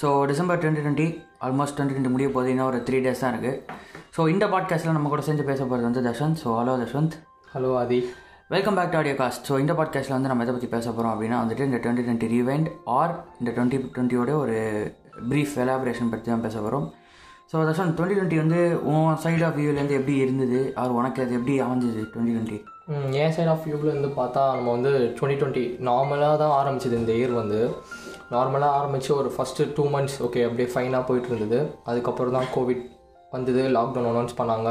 So December twenty twenty almost twenty twenty முடிய போகுது. இன்னும் ஒரு த்ரீ டேஸ் தான் இருக்குது ஸோ இந்த பாட்காஸ்ட்டில் நம்ம கூட சேர்ந்து பேச போகிறது வந்து Dashwanth. So hello Dashwanth. Hello Aadhi welcome back to audio cast so இந்த பாட்காஸ்ட்டில் வந்து நம்ம எதை பற்றி பேச போகிறோம் அப்படின்னா வந்துட்டு இந்த டுவெண்ட்டி டுவெண்ட்டி ரீவைண்ட் ஆர் இந்த டுவெண்ட்டி டுவெண்ட்டியோட ஒரு ப்ரீஃப் எலாபரேஷன் பற்றி தான் பேச போகிறோம் ஸோ தஷ்வந்த் டுவெண்ட்டி டுவெண்ட்டி வந்து உன் சைட் ஆஃப் வியூலேருந்து எப்படி இருந்தது? ஆர் உனக்கு அது எப்படி அமைஞ்சது டுவெண்ட்டி டுவெண்ட்டி என் சைட் ஆஃப் வியூவில் வந்து பார்த்தா நம்ம வந்து டுவெண்ட்டி டுவெண்ட்டி நார்மலாக தான் ஆரம்பிச்சது இந்த இயர் வந்து. நார்மலாக ஆரம்பித்து ஒரு ஃபஸ்ட்டு டூ மந்த்ஸ் ஓகே அப்படியே ஃபைனாக போயிட்டு இருந்தது அதுக்கப்புறம் தான் கோவிட் வந்தது லாக்டவுன் அனௌன்ஸ் பண்ணாங்க.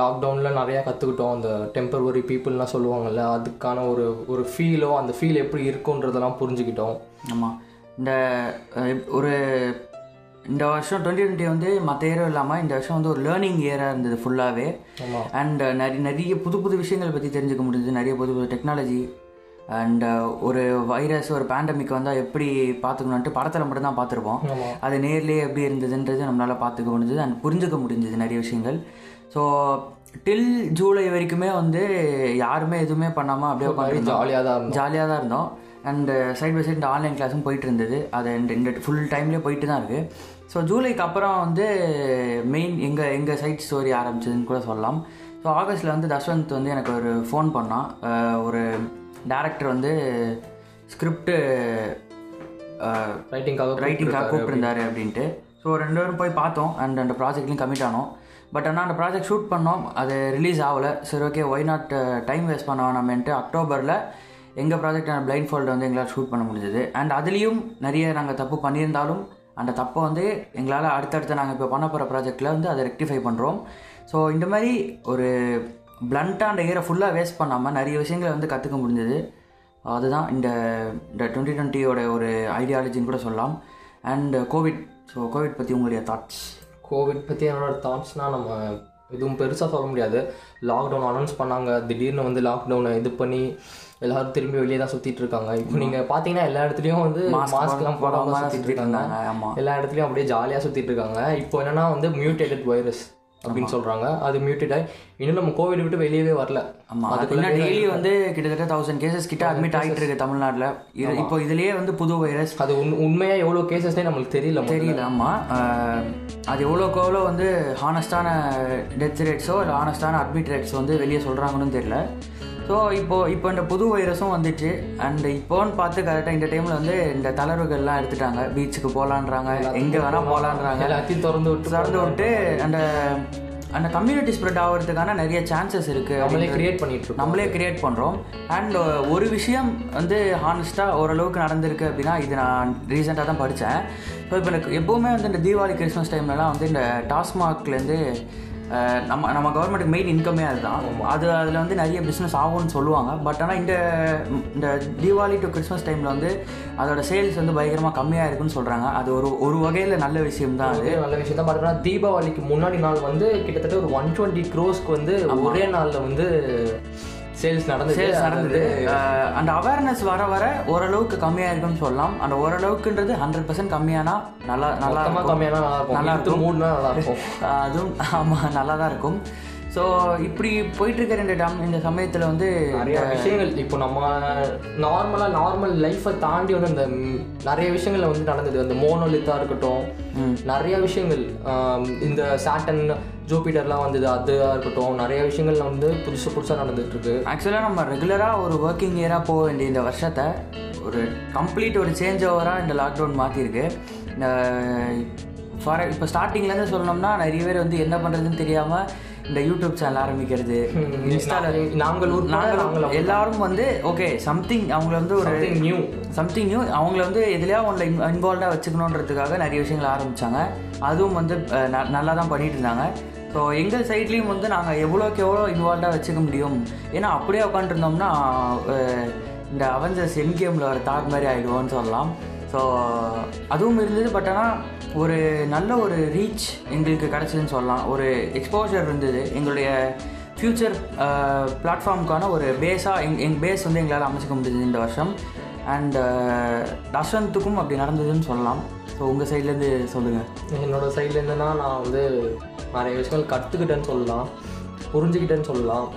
லாக்டவுனில் நிறையா கற்றுக்கிட்டோம் அந்த டெம்பரவரி பீப்புளெலாம் சொல்லுவாங்கல்ல அதுக்கான ஒரு ஒரு ஃபீலோ அந்த ஃபீல் எப்படி இருக்குன்றதெல்லாம் புரிஞ்சுக்கிட்டோம். ஆமாம் இந்த ஒரு இந்த வருஷம் டுவெண்ட்டி டுவெண்ட்டி வந்து மற்ற இயரும் இல்லாமல் இந்த வருஷம் வந்து ஒரு லேர்னிங் இயராக இருந்தது ஃபுல்லாகவே அண்ட் நிறைய நிறைய புது புது விஷயங்கள் பற்றி தெரிஞ்சுக்க முடிஞ்சது. நிறைய புது புது டெக்னாலஜி அண்ட் ஒரு வைரஸ் ஒரு பேண்டமிக் வந்தால் எப்படி பார்த்துக்கணுன்ட்டு படத்தில் மட்டும்தான் பார்த்துருப்போம். அது நேர்லேயே எப்படி இருந்ததுன்றது நம்மளால் பார்த்துக்க முடிஞ்சது அண்ட் புரிஞ்சுக்க முடிஞ்சது நிறைய விஷயங்கள். ஸோ டில் ஜூலை வரைக்குமே வந்து யாருமே எதுவுமே பண்ணாமல் அப்படியே உட்காந்து ஜாலியாக தான் ஜாலியாக தான் இருந்தோம். அண்ட் சைட் பை சைட் இந்த ஆன்லைன் கிளாஸும் போயிட்டு இருந்தது. அது இந்த இந்த ஃபுல் டைம்லேயே போயிட்டு தான் இருக்குது ஸோ ஜூலைக்கு அப்புறம் வந்து மெயின் எங்கள் எங்கள் சைட் ஸ்டோரி ஆரம்பிச்சதுன்னு கூட சொல்லலாம். ஸோ ஆகஸ்ட்டில் வந்து தஷ்வந்த் வந்து எனக்கு ஒரு ஃபோன் பண்ணான். அஹ் ஒரு டேரக்டர் வந்து ஸ்கிரிப்டு ரைட்டிங்காக ரைட்டிங்காக கூப்பிட்டுருந்தாரு அப்படின்ட்டு. ஸோ ரெண்டு பேரும் போய் பார்த்தோம். அண்ட் அந்த ப்ராஜெக்ட்லையும் கமிட் ஆனோம். பட் ஆனால் அந்த ப்ராஜெக்ட் ஷூட் பண்ணோம். அது ரிலீஸ் ஆகலை. சரி okay why not time waste பண்ண வேணாமேன்ட்டு அக்டோபரில் எங்கள் ப்ராஜெக்ட் பிளைண்ட் ஃபோல்டு வந்து எங்களால் ஷூட் பண்ண முடிஞ்சது. அண்ட் அதுலேயும் நிறைய நாங்கள் தப்பு பண்ணியிருந்தாலும் அந்த தப்பை வந்து எங்களால் அடுத்தடுத்து நாங்கள் இப்போ பண்ண போகிற ப்ராஜெக்டில் வந்து அதை ரெக்டிஃபை பண்ணுறோம் ஸோ இந்த மாதிரி ஒரு பிளண்ட்டாக அந்த இயரை ஃபுல்லாக வேஸ்ட் பண்ணாமல் நிறைய விஷயங்களை வந்து கற்றுக்க முடிஞ்சது. அதுதான் இந்த இந்த டுவெண்ட்டி டுவெண்ட்டியோட ஒரு ஐடியாலஜின்னு கூட சொல்லலாம். அண்ட் கோவிட் ஸோ கோவிட் பற்றி உங்களுடைய தாட்ஸ் கோவிட் பற்றி என்னோட தாட்ஸ்னால் நம்ம எதுவும் பெருசாக சொல்ல முடியாது. லாக்டவுன் அனௌன்ஸ் பண்ணாங்க. திடீர்னு வந்து லாக்டவுனை இது பண்ணி எல்லாரும் திரும்பி வெளியே தான் சுற்றிட்டு இருக்காங்க. இப்போ நீங்கள் பார்த்தீங்கன்னா எல்லா இடத்துலையும் வந்து மாஸ்க்லாம் போடாமல் சுற்றிட்டு இருக்காங்க. ஆமாம் எல்லா இடத்துலையும் அப்படியே ஜாலியாக சுற்றிட்டு இருக்காங்க. இப்போ என்னன்னா வந்து மியூட்டேட்டட் வைரஸ் அப்படின்னு சொல்கிறாங்க அது மியூட்டட் ஆகி இன்னும் நம்ம கோவிட் விட்டு வெளியவே வரல. ஆமாம் அதுக்குள்ள டெய்லி வந்து கிட்டத்தட்ட தௌசண்ட் கேசஸ் கிட்ட அட்மிட் ஆகிட்டு இருக்கு தமிழ்நாட்டில். இது இப்போ இதுலேயே வந்து புது வைரஸ் அது உண் உண்மையாக எவ்வளோ கேசஸ்னே நம்மளுக்கு தெரியல. தெரியல ஆமாம் அது எவ்வளோக்கு எவ்வளோ வந்து ஹானஸ்டான டெத் ரேட்ஸோ இல்லை ஹானஸ்டான அட்மிட் ரேட்ஸ் வந்து வெளியே சொல்கிறாங்கன்னு தெரியல. ஸோ இப்போ இப்போ இந்த புது வைரஸும் வந்துச்சு. அண்ட் இப்போன்னு பார்த்து கரெக்டாக இந்த டைமில் வந்து இந்த தளர்வுகள்லாம் எடுத்துட்டாங்க. பீச்சுக்கு போகலான்றாங்க எங்கே வேணால் போகலான்றாங்க எல்லாத்தையும் திறந்து விட்டு திறந்து விட்டு அந்த அந்த கம்யூனிட்டி ஸ்ப்ரெட் ஆகிறதுக்கான நிறைய சான்சஸ் இருக்குது நம்மளே கிரியேட் பண்ணிட்டு நம்மளே கிரியேட் பண்ணுறோம் அண்ட் ஒரு விஷயம் வந்து ஹானஸ்ட்டாக ஓரளவுக்கு நடந்திருக்கு அப்படின்னா இது நான் ரீசெண்டாக தான் படித்தேன் ஸோ இப்போ எனக்கு எப்போவுமே வந்து இந்த தீபாவளி கிறிஸ்மஸ் டைம்லலாம் வந்து இந்த டாஸ்மாக்லேருந்து நம்ம நம்ம கவர்மெண்ட்டுக்கு மெயின் இன்கமே அதுதான். அது அதில் வந்து நிறைய பிஸ்னஸ் ஆகும்னு சொல்லுவாங்க. பட் ஆனால் இந்த இந்த தீபாவளி டு கிறிஸ்மஸ் டைமில் வந்து அதோட சேல்ஸ் வந்து பயங்கரமாக கம்மியாக இருக்குன்னு சொல்கிறாங்க அது ஒரு ஒரு வகையில் நல்ல விஷயம் தான் அது நல்ல விஷயம் தான் பார்த்தோம்னா தீபாவளிக்கு முன்னாடி நாள் வந்து கிட்டத்தட்ட ஒரு ஒன் டுவெண்ட்டி க்ரோஸ்க்கு வந்து ஒரே நாளில் வந்து சேல்ஸ் நடந்தது சேல்ஸ் நடந்தது. அந்த அவேர்னஸ் வர வர ஓரளவுக்கு கம்மியாக இருக்குன்னு சொல்லலாம். அந்த ஓரளவுக்குன்றது ஹண்ட்ரட் பர்சன்ட் கம்மியானா நல்லா நல்லா இருக்கும். கம்மியானா நல்லா இருக்கும். நல்லா நல்லா மூணுனா நல்லா இருக்கும். அதுவும் ஆமாம் நல்லா தான் இருக்கும். ஸோ இப்படி போயிட்டு இருக்கிற இந்த டம் இந்த சமயத்தில் வந்து நிறைய விஷயங்கள். இப்போ நம்ம நார்மலாக நார்மல் லைஃப்பை தாண்டி வந்து இந்த நிறைய விஷயங்கள்ல வந்து நடந்தது. அந்த மோனோலித்தாக இருக்கட்டும். நிறைய விஷயங்கள். இந்த சாட்டன் ஜூபிட்டர்லாம் வந்தது அதுவாக இருக்கட்டும் நிறைய விஷயங்கள் வந்து புதுசு புதுசாக நடந்துகிட்ருக்கு ஆக்சுவலாக நம்ம ரெகுலராக ஒரு ஒர்க்கிங் இயராக போக வேண்டிய இந்த வருஷத்தை ஒரு கம்ப்ளீட் ஒரு சேஞ்ச் ஓவராக இந்த லாக்டவுன் மாற்றிருக்கு இந்த ஃபார் இப்போ ஸ்டார்டிங்லேருந்து சொல்லணும்னா நிறைய பேர் வந்து என்ன பண்ணுறதுன்னு தெரியாமல் இந்த யூடியூப் சேனல் ஆரம்பிக்கிறது இன்ஸ்டால நாங்கள் நாங்கள் எல்லாரும் வந்து ஓகே சம்திங் அவங்கள வந்து ஒரு நியூ சம்திங் நியூ அவங்கள வந்து எதுலையா ஒன்றில் இன் இன்வால்வ்டாக வச்சுக்கணுன்றதுக்காக நிறைய விஷயங்கள் ஆரம்பித்தாங்க அதுவும் வந்து நல்லா தான் பண்ணிட்டு இருந்தாங்க ஸோ எங்கள் சைட்லேயும் வந்து நாங்கள் எவ்வளோக்கு எவ்வளோ இன்வால்வ்டாக வச்சுக்க முடியும்? ஏன்னா அப்படியே உட்காந்துருந்தோம்னா இந்த அவெஞ்சர்ஸ் என் கேமில் ஒரு தார் மாதிரி ஆகிடுவோன்னு சொல்லலாம். ஸோ அதுவும் இருந்தது பட் ஆனால் ஒரு நல்ல ஒரு ரீச் எங்களுக்கு கிடச்சிதுன்னு சொல்லலாம். ஒரு எக்ஸ்போஷர் இருந்தது. எங்களுடைய ஃப்யூச்சர் பிளாட்ஃபார்முக்கான ஒரு பேஸாக எங் எங்கள் பேஸ் வந்து எங்களால் அமைச்சிக்க முடிஞ்சது இந்த வருஷம். அண்ட் தஷ்வந்த்துக்கும் அப்படி நடந்ததுன்னு சொல்லலாம். ஸோ உங்கள் சைட்லேருந்து சொல்லுங்கள் என்னோடய சைடில் என்னன்னா நான் வந்து நிறைய விஷயங்கள் கற்றுக்கிட்டேன்னு சொல்லலாம். புரிஞ்சுக்கிட்டேன்னு சொல்லலாம்.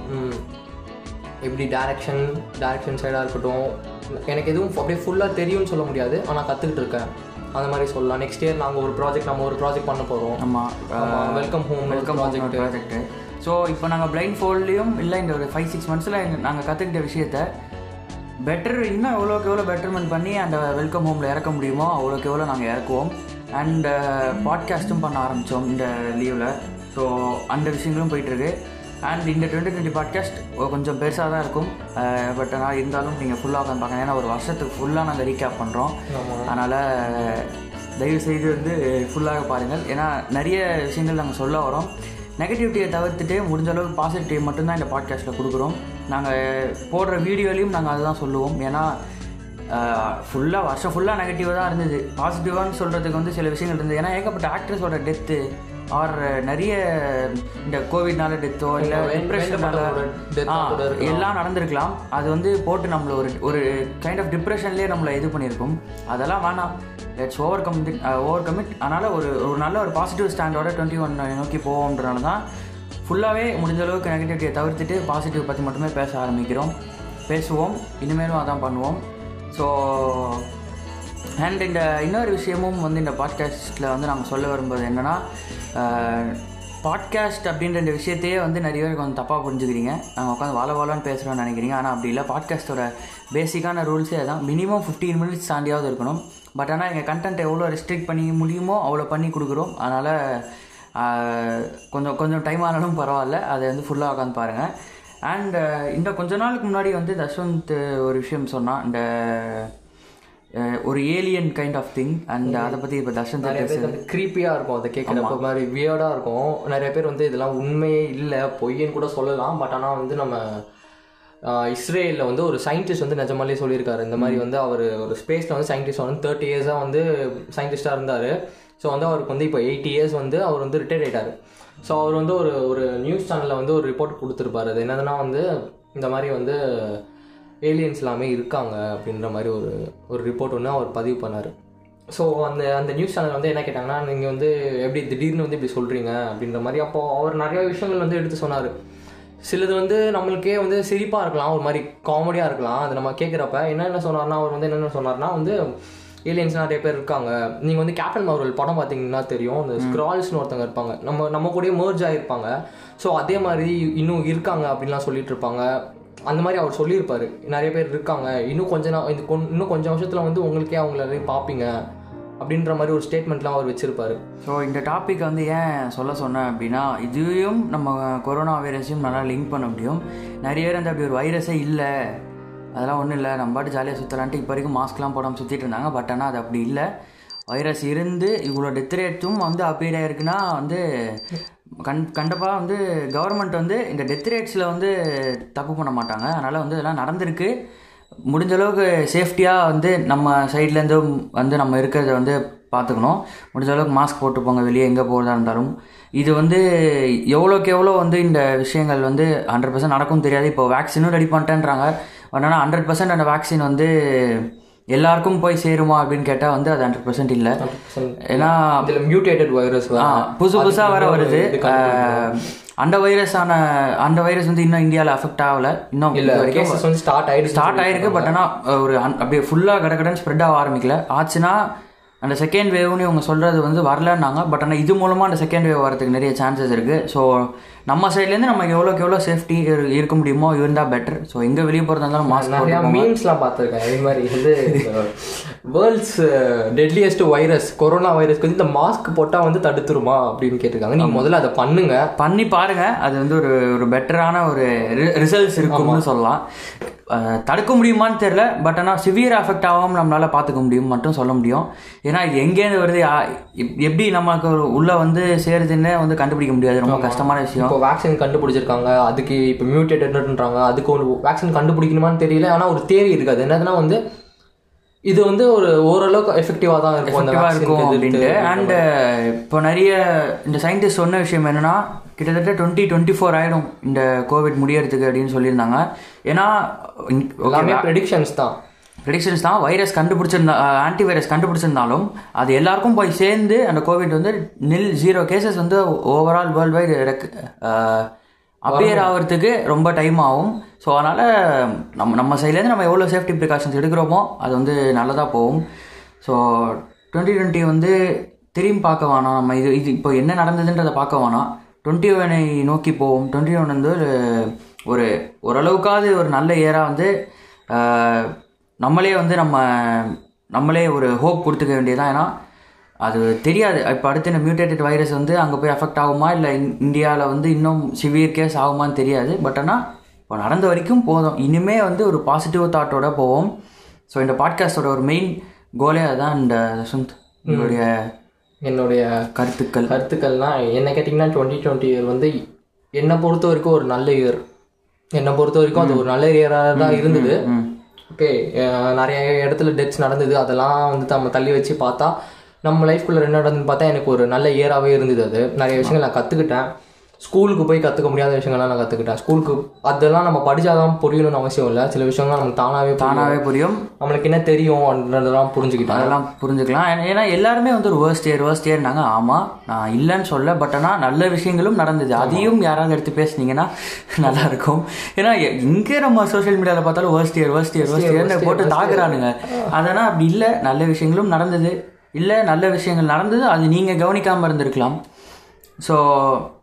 எப்படி டேரெக்ஷன் டேரெக்ஷன் சைடாக இருக்கட்டும். எனக்கு எதுவும் அப்படியே ஃபுல்லாக தெரியும்னு சொல்ல முடியாது. ஆனால் கற்றுக்கிட்டு இருக்கேன். அந்த மாதிரி சொல்லலாம். நெக்ஸ்ட் இயர் நாங்கள் ஒரு ப்ராஜெக்ட் நம்ம ஒரு ப்ராஜெக்ட் பண்ண போகிறோம் ஆமாம் welcome home welcome project project so இப்போ நாங்கள் பிளைண்ட் ஃபோல்ட்லேயும் இல்லை இந்த ஒரு ஃபைவ் சிக்ஸ் மந்த்ஸில் நாங்கள் கற்றுக்கிட்ட விஷயத்த பெட்டர் இன்னும் எவ்வளோக்கு எவ்வளோ பெட்டர்மெண்ட் பண்ணி அந்த வெல்கம் ஹோமில் இறக்க முடியுமோ அவ்வளோக்கு எவ்வளோ நாங்கள் இறக்குவோம். அண்ட் பாட்காஸ்ட்டும் பண்ண ஆரம்பித்தோம் இந்த லீவில் ஸோ அந்த விஷயங்களும் போயிட்டுருக்கு அண்ட் இந்த டுவெண்ட்டி டுவெண்ட்டி பாட்காஸ்ட் கொஞ்சம் பெருசாக தான் இருக்கும். பட் ஆனால் இருந்தாலும் நீங்கள் ஃபுல்லாக உட்காந்து பார்க்கணும் ஏன்னா ஒரு வருஷத்துக்கு ஃபுல்லாக நாங்கள் ரீகேப் பண்ணுறோம் அதனால் தயவு செய்து வந்து ஃபுல்லாக பாருங்கள். ஏன்னா நிறைய விஷயங்கள் நாங்கள் சொல்ல வரோம். நெகட்டிவிட்டியை தவிர்த்துட்டு முடிஞ்ச அளவுக்கு பாசிட்டிவ் மட்டும்தான் இந்த பாட்காஸ்ட்டில் கொடுக்குறோம். நாங்கள் போடுற வீடியோலையும் நாங்கள் அதுதான் சொல்லுவோம். ஏன்னா ஃபுல்லாக வருஷம் ஃபுல்லாக நெகட்டிவாக தான் இருந்தது. பாசிட்டிவான்னு சொல்கிறதுக்கு வந்து சில விஷயங்கள் இருந்தது. ஏன்னா ஏகப்பட்ட ஆக்ட்ரஸோட டெத்து ஆர் நிறைய இந்த கோவிட்னால டெத்தோ இல்லை டிப்ரெஷனால எல்லாம் நடந்திருக்கலாம். அது வந்து போட்டு நம்மளை ஒரு ஒரு கைண்ட் ஆஃப் டிப்ரெஷன்லேயே நம்மளை இது பண்ணியிருக்கும். அதெல்லாம் வேணாம். Let's over come over commit அதனால் ஒரு ஒரு நல்ல ஒரு பாசிட்டிவ் ஸ்டாண்டோட டுவெண்ட்டி ஒன் நோக்கி போவோம்ன்றனால தான் ஃபுல்லாகவே முடிஞ்ச அளவுக்கு நெகட்டிவிட்டியை தவிர்த்துட்டு பாசிட்டிவ் பற்றி மட்டுமே பேச ஆரம்பிக்கிறோம். பேசுவோம். இனிமேலும் அதான் பண்ணுவோம். ஸோ அண்ட் இந்த இன்னொரு விஷயமும் வந்து இந்த பாட்காஸ்ட்டில் வந்து நாங்கள் சொல்ல வரும்போது என்னென்னா பாட்காஸ்ட் அப்படின்ற இந்த விஷயத்தையே வந்து நிறைய பேர் கொஞ்சம் தப்பாக புரிஞ்சுக்கிறீங்க. நாங்கள் உட்காந்து வாழ வாழன்னு பேசுகிறோம்னு நினைக்கிறீங்க. ஆனால் அப்படி இல்லை. பாட்காஸ்ட்டோட பேசிக்கான ரூல்ஸே அதான். மினிமம் ஃபிஃப்டீன் மினிட்ஸ் தாண்டியாவது இருக்கணும். பட் ஆனால் எங்கள் கண்டென்ட் எவ்வளோ ரெஸ்ட்ரிக்ட் பண்ணி முடியுமோ அவ்வளோ பண்ணி கொடுக்குறோம். அதனால் கொஞ்சம் கொஞ்சம் டைம் ஆனாலும் பரவாயில்ல. அதை வந்து ஃபுல்லாக உட்காந்து பாருங்கள் அண்ட் இந்த கொஞ்ச நாளுக்கு முன்னாடி வந்து தஷ்வந்த் ஒரு விஷயம் சொன்னான். இந்த ஒரு alien kind of thing and அதை பற்றி இப்போ தர்ஷன் க்ரீப்பியாக இருக்கும் அதை கேட்குறப்ப மாதிரி வியர்டாக இருக்கும். நிறைய பேர் வந்து இதெல்லாம் உண்மையே இல்லை பொய்யன்னு கூட சொல்லலாம். பட் ஆனால் வந்து நம்ம இஸ்ரேலில் வந்து ஒரு சயின்டிஸ்ட் வந்து நிஜமாலே சொல்லியிருக்காரு. இந்த மாதிரி வந்து அவர் ஒரு ஸ்பேஸில் வந்து சயின்டிஸ்ட் வந்து தேர்ட்டி இயர்ஸாக வந்து சயின்டிஸ்டாக இருந்தார். ஸோ வந்து அவருக்கு வந்து இப்போ எயிட்டி இயர்ஸ் வந்து அவர் வந்து ரிட்டையர் ஆயிட்டாரு. ஸோ அவர் வந்து ஒரு ஒரு நியூஸ் சேனலில் வந்து ஒரு ரிப்போர்ட் கொடுத்துருப்பாரு. அது என்னதுன்னா வந்து இந்த மாதிரி வந்து ஏலியன்ஸ் எல்லாமே இருக்காங்க அப்படின்ற மாதிரி ஒரு ஒரு ரிப்போர்ட் ஒன்று அவர் பதிவு பண்ணார். ஸோ அந்த அந்த நியூஸ் சேனல் வந்து என்ன கேட்டாங்கன்னா நீங்கள் வந்து எப்படி திடீர்னு வந்து இப்படி சொல்கிறீங்க அப்படின்ற மாதிரி அப்போ அவர் நிறைய விஷயங்கள் வந்து எடுத்து சொன்னார். சிலது வந்து நம்மளுக்கே வந்து சிரிப்பாக இருக்கலாம் ஒரு மாதிரி காமெடியாக இருக்கலாம். அது நம்ம கேட்குறப்ப என்னென்ன சொன்னார்னா அவர் வந்து என்னென்ன சொன்னார்னா வந்து ஏலியன்ஸ் நிறைய பேர் இருக்காங்க. நீங்கள் வந்து கேப்டன் மார்வல் படம் பார்த்தீங்கன்னா தெரியும். அந்த ஸ்க்ரால்ஸ்னு ஒருத்தவங்க இருப்பாங்க. நம்ம நம்ம கூடயே merge ஆகிருப்பாங்க ஸோ அதே மாதிரி இன்னும் இருக்காங்க அப்படின்லாம் சொல்லிட்டு இருப்பாங்க. அந்த மாதிரி அவர் சொல்லியிருப்பாரு. நிறைய பேர் இருக்காங்க. இன்னும் கொஞ்ச நாள் இது கொன்- இன்னும் கொஞ்சம் வருஷத்தில் வந்து உங்களுக்கே அவங்கள பார்ப்பீங்க அப்படின்ற மாதிரி ஒரு ஸ்டேட்மெண்ட்லாம் அவர் வச்சிருப்பாரு. ஸோ இந்த டாபிக் வந்து ஏன் சொல்ல சொன்னேன் அப்படின்னா இதையும் நம்ம கொரோனா வைரஸையும் நல்லா லிங்க் பண்ண முடியும். நிறைய பேர் வந்து அப்படி ஒரு வைரஸே இல்லை. அதெல்லாம் ஒன்றும் இல்லை. நம்ம பாட்டு ஜாலியாக சுற்றலான்ட்டு இப்போ வரைக்கும் மாஸ்க்லாம் போடாமல் சுற்றிட்டு இருந்தாங்க. பட் ஆனால் அது அப்படி இல்லை. வைரஸ் இருந்து இவ்வளோ டெத் ரேட்டும் வந்து அப்பீட் ஆயிருக்குன்னா வந்து கண் கண்டிப்பாக வந்து கவர்மெண்ட் வந்து இந்த டெத் ரேட்ஸில் வந்து தப்பு பண்ண மாட்டாங்க. அதனால் வந்து இதெல்லாம் நடந்திருக்கு. முடிஞ்ச அளவுக்கு சேஃப்டியாக வந்து நம்ம சைட்லேருந்து வந்து நம்ம இருக்கிறத வந்து பார்த்துக்கணும். முடிஞ்ச அளவுக்கு மாஸ்க் போட்டு போங்க வெளியே எங்கே போகிறதா இருந்தாலும். இது வந்து எவ்வளோக்கு எவ்வளோ வந்து இந்த விஷயங்கள் வந்து ஹண்ட்ரட் பர்சன்ட் நடக்கும் தெரியாது. இப்போ வேக்சினும் ரெடி பண்ணிட்டேன்றாங்க. ஆனால் ஹண்ட்ரட் பர்சன்ட் அந்த வேக்சின் வந்து எல்லாருக்கும் போய் சேருமா அப்படின்னு கேட்டால் வந்து அது ஹண்ட்ரட் பர்சன்ட் இல்லை. ஏன்னா இதில் மியூட்டேட்டட் வைரஸ் புதுசு புதுசாக வேற வருது. அந்த வைரஸான அந்த வைரஸ் வந்து இன்னும் இந்தியாவில் அஃபெக்ட் ஆகல. இன்னும் இல்லை வரைக்கும் வந்து ஸ்டார்ட் ஆயிடுச்சு ஸ்டார்ட் ஆயிருக்கு பட் ஆனால் ஒரு அப்படியே ஃபுல்லாக கடகடன்னு ஸ்ப்ரெட் ஆக ஆரம்பிக்கல. ஆச்சுன்னா அந்த செகண்ட் வேவ்னு இவங்க சொல்கிறது வந்து வரலன்னாங்க. பட் ஆனால் இது மூலமாக அந்த செகண்ட் வேவ் வரதுக்கு நிறைய சான்சஸ் இருக்குது ஸோ நம்ம சைட்லேருந்து நம்ம எவ்வளோக்கு எவ்வளோ சேஃப்டி இருக்க முடியுமோ இருந்தால் பெட்டர் ஸோ எங்கே வெளியே போகிறதா இருந்தாலும் மாஸ்க் நிறைய மீம்ஸ்லாம் பார்த்துருக்கேன். இதே மாதிரி வந்து வேர்ல்ட்ஸ் டெட்லியஸ்ட் வைரஸ் கொரோனா வைரஸ்க்கு வந்து இந்த மாஸ்க் போட்டால் வந்து தடுத்துருமா அப்படின்னு கேட்டிருக்காங்க. நீங்கள் முதல்ல அதை பண்ணுங்க. பண்ணி பாருங்க. அது வந்து ஒரு ஒரு பெட்டரான ஒரு ரிசல்ட்ஸ் இருக்கும்னு சொல்லலாம். தடுக்க முடியுமான்னு தெரியல பட் ஆனால் சிவியர் அஃபெக்ட் ஆகாமல் நம்மளால பார்த்துக்க முடியும் மட்டும் சொல்ல முடியும். ஏன்னா இது எங்கேருந்து வருது எப்படி நமக்கு உள்ள வந்து சேருதுன்னு வந்து கண்டுபிடிக்க முடியாது. ரொம்ப கஷ்டமான விஷயம். இப்போ வேக்சின் கண்டுபிடிச்சிருக்காங்க அதுக்கு இப்போ மியூட்டேட்டட்ன்றாங்க அதுக்கு ஒரு வேக்சின் கண்டுபிடிக்கணுமான்னு தெரியல ஆனால் ஒரு தேரி இருக்கு. அது என்னதுன்னா வந்து இது வந்து ஒரு ஓரளவுக்கு எஃபெக்டிவாக தான் இருக்கும் இருக்கும் அப்படின்ட்டு. அண்ட் இப்போ நிறைய இந்த சயின்டிஸ்ட் சொன்ன விஷயம் என்னன்னா கிட்டத்தட்ட டுவெண்ட்டி டுவெண்ட்டி ஃபோர் ஆகிடும் இந்த கோவிட் முடியறதுக்கு அப்படின்னு சொல்லியிருந்தாங்க. ஏன்னா எல்லாமே ப்ரெடிக்ஷன்ஸ் தான். ப்ரெடிக்ஷன்ஸ் தான். வைரஸ் கண்டுபிடிச்சிருந்தா ஆன்டி வைரஸ் கண்டுபிடிச்சிருந்தாலும் அது எல்லாருக்கும் போய் சேர்ந்து அந்த கோவிட் வந்து நில் ஜீரோ கேசஸ் வந்து ஓவரால் வேர்ல்டு வைடு அப்பியர் ஆகிறதுக்கு ரொம்ப டைம் ஆகும். ஸோ அதனால் நம்ம நம்ம சைட்லேருந்து நம்ம எவ்வளோ சேஃப்டி ப்ரிகாஷன்ஸ் எடுக்கிறோமோ அது வந்து நல்லதாக போகும். ஸோ டுவெண்ட்டி டுவெண்ட்டி வந்து திரும்பி பார்க்க வேணாம். நம்ம இது இது இப்போ என்ன நடந்ததுன்றதை பார்க்க வேணாம். டுவெண்ட்டி ஒனை நோக்கி போவோம். டுவெண்ட்டி ஒன் வந்து ஒரு ஒரு ஓரளவுக்காவது ஒரு நல்ல இயராக வந்து நம்மளே வந்து நம்ம நம்மளே ஒரு ஹோப் கொடுத்துக்க வேண்டியதுதான். ஏன்னா அது தெரியாது. இப்போ அடுத்து இந்த மியூட்டேட்டட் வைரஸ் வந்து அங்கே போய் அஃபெக்ட் ஆகுமா? இல்லை இந்தியாவில் வந்து இன்னும் சிவியர் கேஸ் ஆகுமான்னு தெரியாது. பட் ஆனால் இப்போ நடந்த வரைக்கும் போதும். இனிமே வந்து ஒரு பாசிட்டிவ் தாட்டோட போவோம். ஸோ இந்த பாட்காஸ்டோட ஒரு மெயின் கோலே அதுதான் இந்த யஷ்வந்த் உங்களுடைய என்னுடைய கருத்துக்கள். கருத்துக்கள்னா என்ன கேட்டிங்கன்னா டுவெண்ட்டி டுவெண்ட்டி இயர் வந்து என்னை பொறுத்த வரைக்கும் ஒரு நல்ல இயர் என்னை பொறுத்த வரைக்கும் அது ஒரு நல்ல இயராக தான் இருந்தது. ஓகே நிறைய இடத்துல டெத்ஸ் நடந்தது. அதெல்லாம் வந்து நம்ம தள்ளி வச்சு பார்த்தா நம்ம லைஃப்குள்ளே என்ன நடந்ததுன்னு பார்த்தா எனக்கு ஒரு நல்ல இயராகவே இருந்தது அது. நிறைய விஷயங்கள் நான் கற்றுக்கிட்டேன் ஸ்கூலுக்கு போய் கற்றுக்க முடியாத விஷயங்கள்லாம் நான் கற்றுக்கிட்டேன் ஸ்கூலுக்கு அதெல்லாம் நம்ம படிச்சாதான் புரியணும்னு அவசியம் இல்லை. சில விஷயங்கள்லாம் நமக்கு தானாகவே. தானாகவே புரியும். நம்மளுக்கு என்ன தெரியும் அப்படின்றதெல்லாம் புரிஞ்சுக்கிட்டேன் அதெல்லாம் புரிஞ்சுக்கலாம். ஏன்னா- எல்லாருமே வந்து ஒரு வேர்ஸ்ட் இயர் வேர்ஸ்ட் இயர்னாங்க ஆமாம் நான் இல்லைன்னு சொல்ல பட் ஆனால் நல்ல விஷயங்களும் நடந்தது. அதையும் யாராவது எடுத்து பேசுனீங்கன்னா நல்லா இருக்கும். ஏன்னா இங்கே நம்ம சோஷியல் மீடியாவில் பார்த்தாலும் worst year worst year worst இயர்னு போட்டு தாக்குறானுங்க. அதனால் அப்படி இல்லை. நல்ல விஷயங்களும் நடந்தது. இல்லை நல்ல விஷயங்கள் நடந்தது. அது நீங்கள் கவனிக்காமல் இருந்திருக்கலாம். ஸோ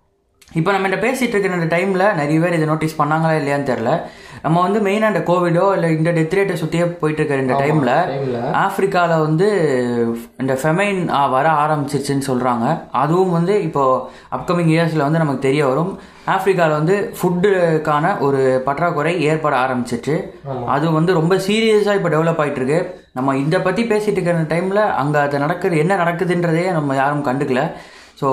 இப்போ நம்ம இந்த பேசிகிட்டு இருக்கிற இந்த டைமில் நிறைய பேர் இதை நோட்டீஸ் பண்ணாங்களா இல்லையான்னு தெரில நம்ம வந்து மெயினாக இந்த கோவிடோ இல்லை இந்த டெத் ரேட்டை சுற்றியே போயிட்டு இருக்கிற இந்த டைமில் ஆப்பிரிக்காவில் வந்து இந்த ஃபெமைன் வர ஆரம்பிச்சிருச்சுன்னு சொல்கிறாங்க அதுவும் வந்து இப்போது அப்கமிங் இயர்ஸில் வந்து நமக்கு தெரிய வரும். ஆப்பிரிக்காவில் வந்து ஃபுட்டுக்கான ஒரு பற்றாக்குறை ஏற்பட ஆரம்பிச்சிச்சு அது வந்து ரொம்ப சீரியஸாக இப்போ டெவலப் ஆயிட்டு இருக்கு நம்ம இதை பற்றி பேசிட்டு இருக்கிற டைமில் அங்கே அது நடக்குது என்ன நடக்குதுன்றதே நம்ம யாரும் கண்டுக்கல. ஸோ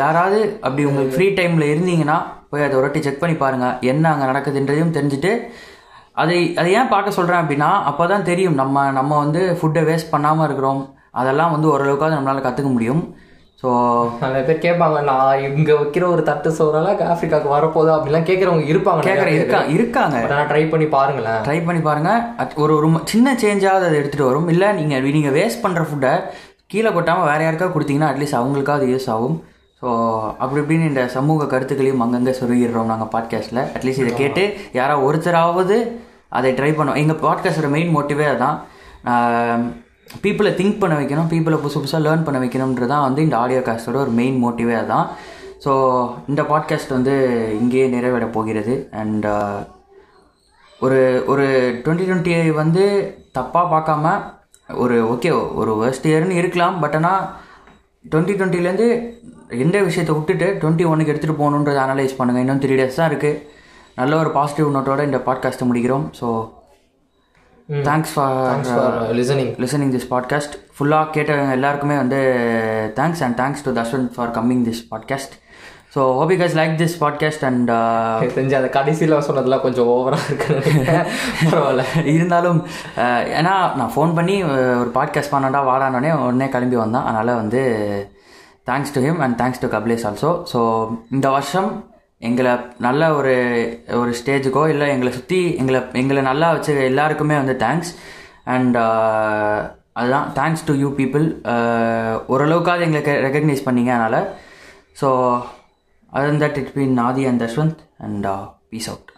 யாராவது அப்படி உங்களுக்கு ஃப்ரீ டைமில் இருந்தீங்கன்னா போய் அதை ஒரு வாட்டி செக் பண்ணி பாருங்கள் என்ன அங்கே நடக்குதுன்றதையும் தெரிஞ்சுட்டு அதை அதை ஏன் பார்க்க சொல்கிறேன் அப்படின்னா அப்போ தான் தெரியும் நம்ம நம்ம வந்து ஃபுட்டை வேஸ்ட் பண்ணாமல் இருக்கிறோம். அதெல்லாம் வந்து ஓரளவுக்காவது நம்மளால் கற்றுக்க முடியும். ஸோ நிறைய பேர் கேட்பாங்க நான் இங்கே வைக்கிற ஒரு தட்டு சோறால ஆப்பிரிக்காவுக்கு வரப்போதா அப்படிலாம் கேட்குறவங்க இருப்பாங்க கேட்குற இருக்கா இருக்காங்க. ஆனால் ட்ரை பண்ணி பாருங்களேன். ட்ரை பண்ணி பாருங்கள் ஒரு ஒரு சின்ன சேஞ்சாவது அதை எடுத்துகிட்டு வரும். இல்லை நீங்கள் நீங்கள் வேஸ்ட் பண்ணுற ஃபுட்டை கீழே கொட்டாமல் வேறு யாருக்காவது கொடுத்தீங்கன்னா அட்லீஸ்ட் அவங்களுக்காவது யூஸ் ஆகும். ஸோ அப்படி இப்படின்னு இந்த சமூக கருத்துக்களையும் அங்கங்கே சொருகிடுறோம் நாங்கள் பாட்காஸ்ட்டில் அட்லீஸ்ட் இதை கேட்டு யாராவது ஒருத்தராவது அதை ட்ரை பண்ணோம் எங்கள் பாட்காஸ்டோட மெயின் மோட்டிவே அதான் பீப்புளை திங்க் பண்ண வைக்கணும் பீப்புளை புதுசு புதுசாக லேர்ன் பண்ண வைக்கணுன்றது தான் வந்து இந்த ஆடியோ காஸ்டோட ஒரு மெயின் மோட்டிவே அதான். ஸோ இந்த பாட்காஸ்ட் வந்து இங்கேயே நிறைவேற போகிறது. அண்ட் ஒரு ஒரு டுவெண்ட்டி டுவெண்ட்டி வந்து தப்பாக பார்க்காம ஒரு ஓகே ஒரு worst இயர்னு இருக்கலாம் பட் ஆனால் டுவெண்ட்டி டுவெண்ட்டிலேருந்து எந்த விஷயத்தை விட்டுட்டு டுவெண்ட்டி ஒன்னுக்கு எடுத்துகிட்டு போகணுன்றதை அனலைஸ் பண்ணுங்கள் இன்னும் த்ரீ டேஸ் தான் இருக்குது நல்ல ஒரு பாசிட்டிவ் நோட்டோட இந்த பாட்காஸ்ட்டை முடிக்கிறோம். So thanks for listening listening this podcast ஃபுல்லாக கேட்டவங்க எல்லாருக்குமே வந்து thanks and thanks to Dashwanth for coming this podcast so hope you guys like this podcast and தெரிஞ்சு அந்த கடைசியில் சொன்னதெல்லாம் கொஞ்சம் ஓவராக இருக்குன்னு பரவாயில்ல. இருந்தாலும் அஹ், ஏன்னா நான் ஃபோன் பண்ணி அஹ், ஒரு பாட்காஸ்ட் பண்ணடா வாடானோடனே உடனே கிளம்பி வந்தான். அதனால் வந்து thanks to him and thanks to Kapilesh also so இந்த வருஷம் எங்களை நல்ல ஒரு ஒரு ஸ்டேஜுக்கோ இல்லை எங்களை சுற்றி எங்களை எங்களை நல்லா வச்ச எல்லாருக்குமே வந்து தேங்க்ஸ் அண்ட் அதுதான் தேங்க்ஸ் டு யூ பீப்புள் ஓரளவுக்காவது எங்களுக்கு ரெக்கக்னைஸ் பண்ணீங்க அதனால். So Other than that, it's been Nadi and Ashwant, and uh, peace out.